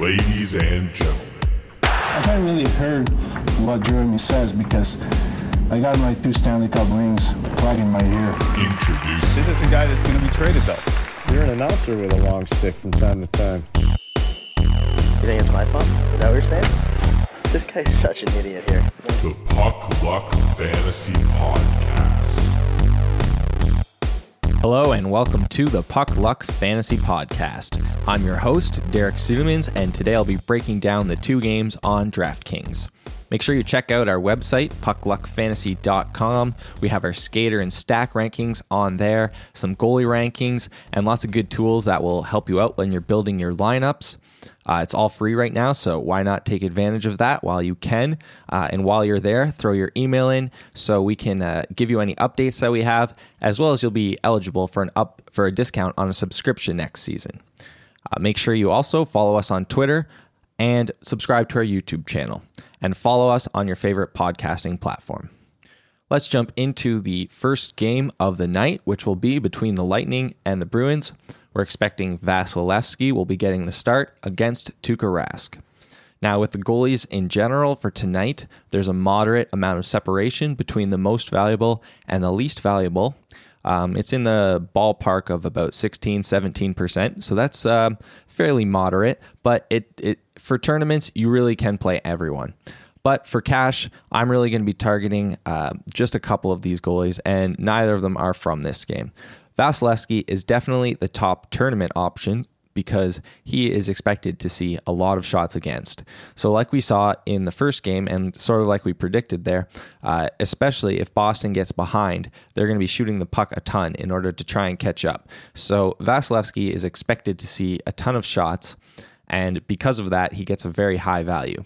Ladies and gentlemen, I haven't really heard what Jeremy says because I got my two Stanley Cup rings right in my ear. introduce This is a guy that's going to be traded, though. You're an announcer with a long stick from time to time. You think it's my fault? Is that what you're saying? This guy's such an idiot here. the Puck Luck Fantasy Podcast. Hello and welcome to the Puck Luck Fantasy Podcast. I'm your host, Derek Sudemans, and today I'll be breaking down the two games on DraftKings. Make sure you check out our website, puckluckfantasy.com. We have our skater and stack rankings on there, some goalie rankings, and lots of good tools that will help you out when you're building your lineups. Uh, it's all free right now, so why not take advantage of that while you can? Uh, and while you're there, throw your email in so we can uh, give you any updates that we have, as well as you'll be eligible for an up for a discount on a subscription next season. Uh, make sure you also follow us on Twitter and subscribe to our YouTube channel, and follow us on your favorite podcasting platform. Let's jump into the first game of the night, which will be between the Lightning and the Bruins. We're expecting Vasilevskiy will be getting the start against Tuukka Rask. Now, with the goalies in general for tonight, there's a moderate amount of separation between the most valuable and the least valuable. Um, it's in the ballpark of about 16, 17%. So that's uh, fairly moderate, but it, it for tournaments, you really can play everyone. But for cash, I'm really going to be targeting uh, just a couple of these goalies, and neither of them are from this game. Vasilevskiy is definitely the top tournament option because he is expected to see a lot of shots against. So, like we saw in the first game, and sort of like we predicted there, uh, especially if Boston gets behind, they're going to be shooting the puck a ton in order to try and catch up. So, Vasilevskiy is expected to see a ton of shots, and because of that, he gets a very high value.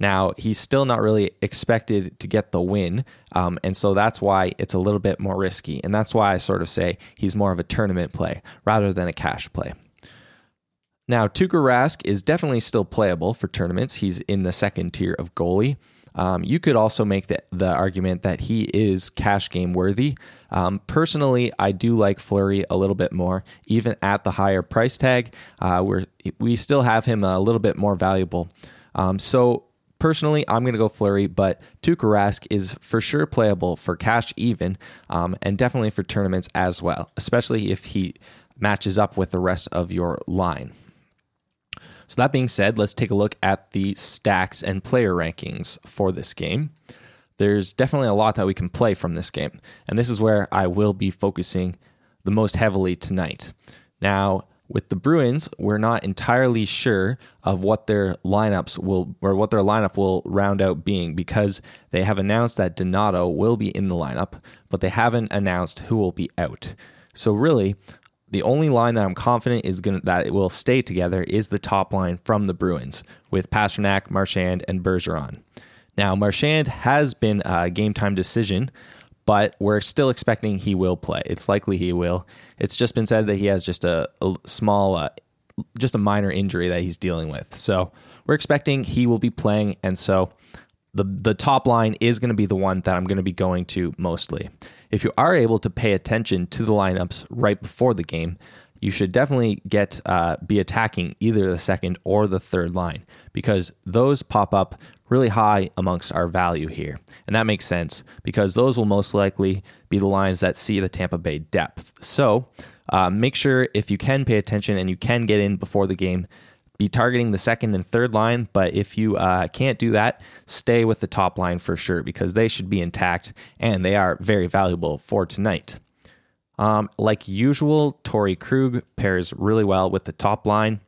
Now, he's still not really expected to get the win. Um, and so that's why it's a little bit more risky. And that's why I sort of say he's more of a tournament play rather than a cash play. Now, Tuukka Rask is definitely still playable for tournaments. He's in the second tier of goalie. Um, you could also make the, the argument that he is cash game worthy. Um, personally, I do like Fleury a little bit more, even at the higher price tag. Uh, we're, we still have him a little bit more valuable. Um, so personally, I'm going to go Fleury, but Tuukka Rask is for sure playable for cash even, um, and definitely for tournaments as well, especially if he matches up with the rest of your line. So, that being said, let's take a look at the stacks and player rankings for this game. There's definitely a lot that we can play from this game, and this is where I will be focusing the most heavily tonight. Now, with the Bruins, we're not entirely sure of what their lineups will or what their lineup will round out being because they have announced that Donato will be in the lineup, but they haven't announced who will be out. So really, the only line that I'm confident is going that it will stay together is the top line from the Bruins with Pastrnak, Marchand, and Bergeron. Now, Marchand has been a game time decision, but we're still expecting he will play. It's likely he will. It's just been said that he has just a, a small, uh, just a minor injury that he's dealing with. So we're expecting he will be playing, and so the the top line is going to be the one that I'm going to be going to mostly. If you are able to pay attention to the lineups right before the game, you should definitely get uh, be attacking either the second or the third line because those pop up really high amongst our value here, and that makes sense because those will most likely be the lines that see the Tampa Bay depth. So uh, make sure if you can pay attention and you can get in before the game, be targeting the second and third line. But if you uh, can't do that, stay with the top line for sure because they should be intact and they are very valuable for tonight. Um, like usual, Torey Krug pairs really well with the top line.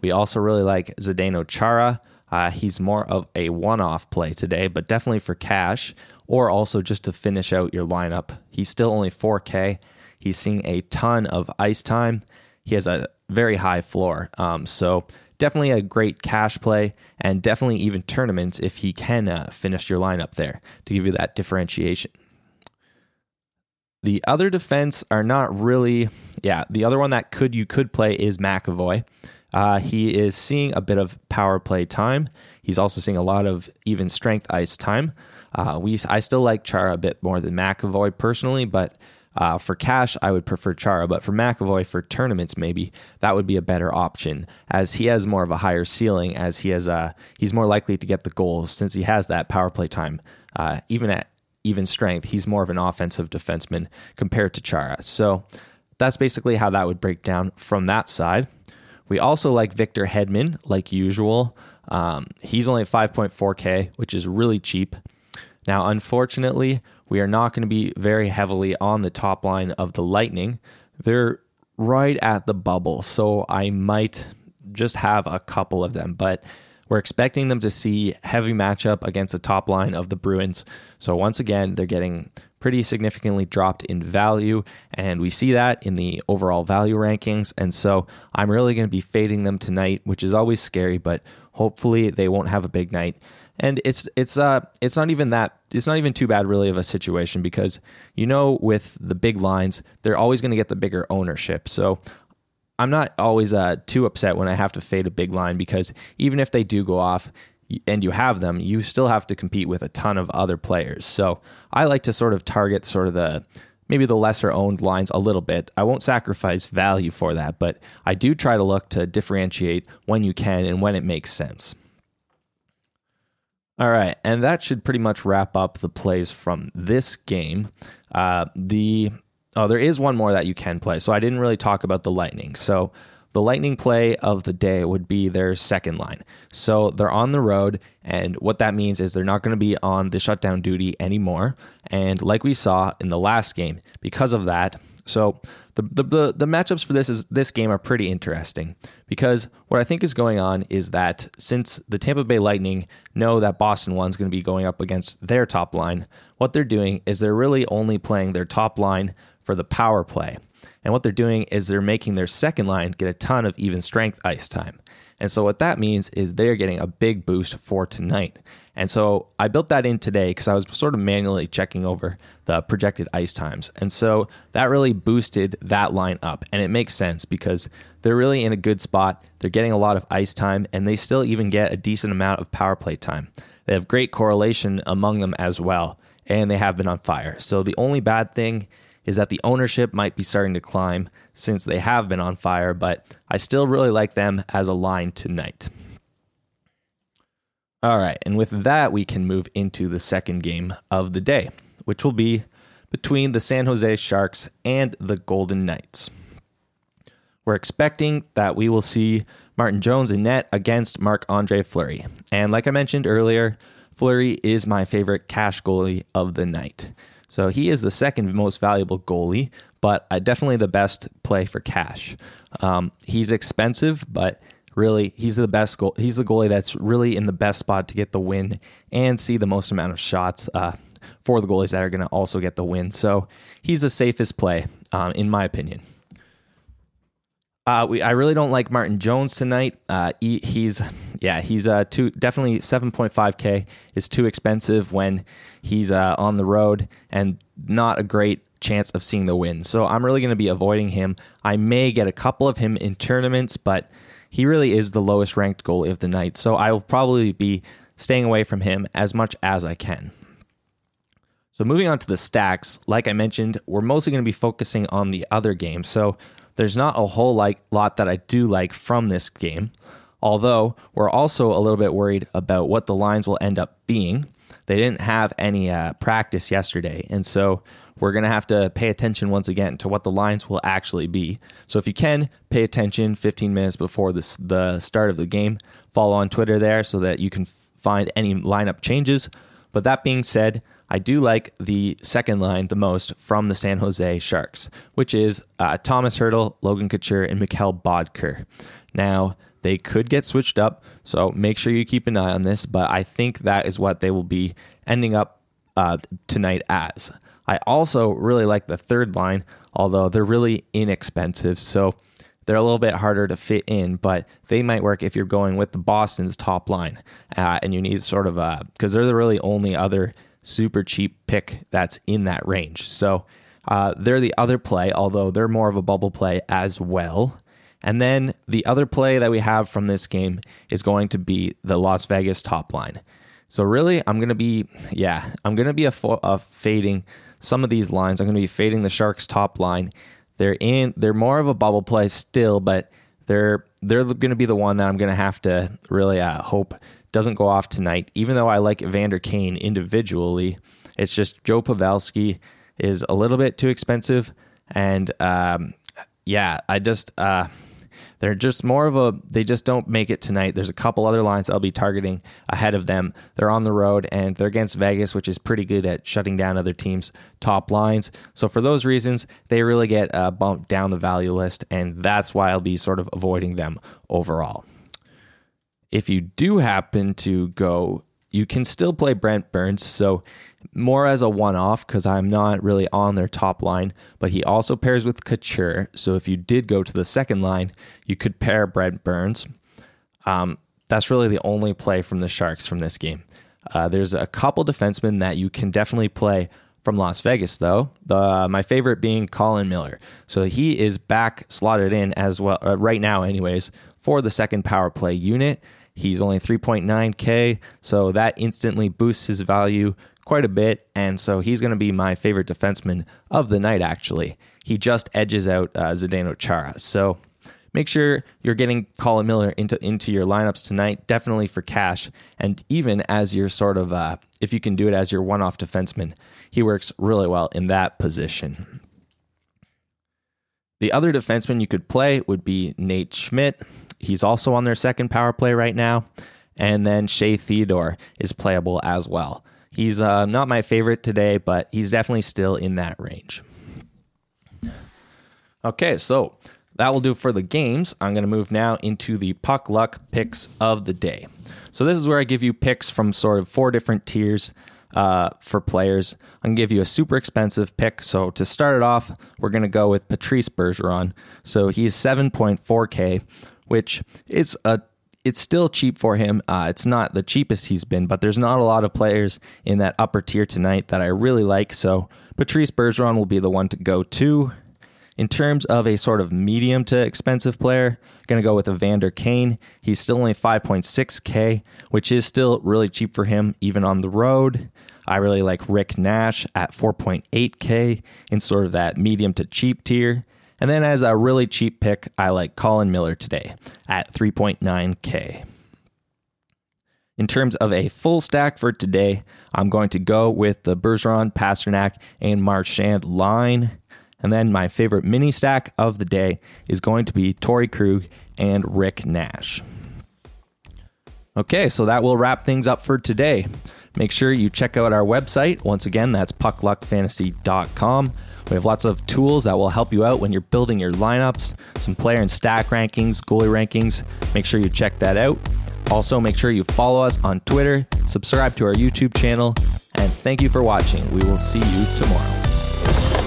We also really like Zdeno Chara. Uh, he's more of a one off play today, but definitely for cash or also just to finish out your lineup. He's still only 4K. He's seeing a ton of ice time. He has a very high floor. Um, so definitely a great cash play and definitely even tournaments if he can uh, finish your lineup there to give you that differentiation. The other defense are not really, yeah. The other one that could you could play is McAvoy. Uh, he is seeing a bit of power play time. He's also seeing a lot of even strength ice time. Uh, we I still like Chara a bit more than McAvoy personally, but Uh, for cash, I would prefer Chara, but for McAvoy for tournaments, maybe that would be a better option, as he has more of a higher ceiling, as he has a he's more likely to get the goals since he has that power play time. Uh, even at even strength, he's more of an offensive defenseman compared to Chara. So that's basically how that would break down from that side. We also like Victor Hedman, like usual. Um, he's only 5.4K, which is really cheap. Now, unfortunately, we are not going to be very heavily on the top line of the Lightning. They're right at the bubble, so I might just have a couple of them, but we're expecting them to see heavy matchup against the top line of the Bruins. So once again, they're getting pretty significantly dropped in value, and we see that in the overall value rankings. And so I'm really going to be fading them tonight, which is always scary, but hopefully they won't have a big night and it's it's uh it's not even that it's not even too bad really of a situation because you know with the big lines they're always going to get the bigger ownership so i'm not always uh, too upset when i have to fade a big line because even if they do go off and you have them you still have to compete with a ton of other players so i like to sort of target sort of the maybe the lesser owned lines a little bit. I won't sacrifice value for that, but I do try to look to differentiate when you can and when it makes sense. All right, and that should pretty much wrap up the plays from this game. Uh, the oh, there is one more that you can play. So I didn't really talk about the Lightning. So the Lightning play of the day would be their second line. So they're on the road, and what that means is they're not going to be on the shutdown duty anymore. And like we saw in the last game, because of that, so the, the, the, the matchups for this is this game are pretty interesting because what I think is going on is that since the Tampa Bay Lightning know that Boston one's going to be going up against their top line, what they're doing is they're really only playing their top line for the power play. And what they're doing is they're making their second line get a ton of even strength ice time. And so what that means is they're getting a big boost for tonight. And so I built that in today because I was sort of manually checking over the projected ice times. And so that really boosted that line up. And it makes sense because they're really in a good spot. They're getting a lot of ice time and they still even get a decent amount of power play time. They have great correlation among them as well. And they have been on fire. So the only bad thing is that the ownership might be starting to climb since they have been on fire, but I still really like them as a line tonight. All right, and with that, we can move into the second game of the day, which will be between the San Jose Sharks and the Golden Knights. We're expecting that we will see Martin Jones in net against Marc Andre Fleury. And like I mentioned earlier, Fleury is my favorite cash goalie of the night. So he is the second most valuable goalie, but uh, definitely the best play for cash. Um, he's expensive, but really he's the best goal he's the goalie that's really in the best spot to get the win and see the most amount of shots uh, for the goalies that are going to also get the win so he's the safest play um, in my opinion uh, we, I really don't like Martin Jones tonight. Uh, he, he's, yeah, he's uh, too definitely 7.5k is too expensive when he's uh, on the road and not a great chance of seeing the win. So I'm really going to be avoiding him. I may get a couple of him in tournaments, but he really is the lowest ranked goalie of the night, so I will probably be staying away from him as much as I can. So, moving on to the stacks, like I mentioned, we're mostly going to be focusing on the other games. So, there's not a whole like, lot that I do like from this game, although we're also a little bit worried about what the lines will end up being. They didn't have any uh, practice yesterday, and so we're going to have to pay attention once again to what the lines will actually be. So if you can, pay attention 15 minutes before the start of the game. Follow on Twitter there so that you can find any lineup changes. But that being said, I do like the second line the most from the San Jose Sharks, which is uh, Thomas Hertl, Logan Couture, and Mikkel Boedker. Now, they could get switched up, so make sure you keep an eye on this, but I think that is what they will be ending up uh, tonight as. I also really like the third line, although they're really inexpensive. So they're a little bit harder to fit in, but they might work if you're going with the Boston's top line uh, and you need sort of a, because they're the really only other super cheap pick that's in that range. So uh, they're the other play, although they're more of a bubble play as well. And then the other play that we have from this game is going to be the Las Vegas top line. So really, I'm gonna be, yeah, I'm gonna be a, fo- a fading some of these lines. I'm to be fading the Sharks top line. They're in. They're more of a bubble play still, but they're they're going to be the one that I'm going to have to really uh, hope doesn't go off tonight. Even though I like Evander Kane individually, it's just Joe Pavelski is a little bit too expensive, and um, yeah, I just. Uh, they're just more of a, they just don't make it tonight. There's a couple other lines I'll be targeting ahead of them. They're on the road and they're against Vegas, which is pretty good at shutting down other teams' top lines. So for those reasons, they really get uh, bumped down the value list, and that's why I'll be sort of avoiding them overall. If you do happen to go, you can still play Brent Burns. So more as a one off because I'm not really on their top line, but he also pairs with Couture. So if you did go to the second line, you could pair Brent Burns. Um, that's really the only play from the Sharks from this game. Uh, there's a couple defensemen that you can definitely play from Las Vegas, though. The uh, my favorite being Colin Miller. So he is back slotted in as well uh, right now, anyways, for the second power play unit. He's only 3.9k, so that instantly boosts his value quite a bit, and so he's going to be my favorite defenseman of the night, actually. He just edges out uh, Zdeno Chara. So make sure you're getting Colin Miller into, into your lineups tonight, definitely for cash, and even as your sort of, uh, if you can do it as your one off defenseman, he works really well in that position. The other defenseman you could play would be Nate Schmidt. He's also on their second power play right now. And then Shea Theodore is playable as well. He's uh, not my favorite today, but he's definitely still in that range. Okay, so that will do for the games. I'm going to move now into the puck luck picks of the day. So this is where I give you picks from sort of four different tiers uh, for players. I'm going to give you a super expensive pick. So to start it off, we're going to go with Patrice Bergeron. So he's 7.4K, which is a it's still cheap for him. Uh, it's not the cheapest he's been, but there's not a lot of players in that upper tier tonight that I really like. So Patrice Bergeron will be the one to go to. In terms of a sort of medium to expensive player, going to go with Evander Kane. He's still only 5.6K, which is still really cheap for him, even on the road. I really like Rick Nash at 4.8K in sort of that medium to cheap tier. And then as a really cheap pick, I like Colin Miller today at 3.9K. In terms of a full stack for today, I'm going to go with the Bergeron, Pastrnak, and Marchand line. And then my favorite mini stack of the day is going to be Torey Krug and Rick Nash. Okay, so that will wrap things up for today. Make sure you check out our website. Once again, that's puckluckfantasy.com. We have lots of tools that will help you out when you're building your lineups, some player and stack rankings, goalie rankings. Make sure you check that out. Also, make sure you follow us on Twitter, subscribe to our YouTube channel, and thank you for watching. We will see you tomorrow.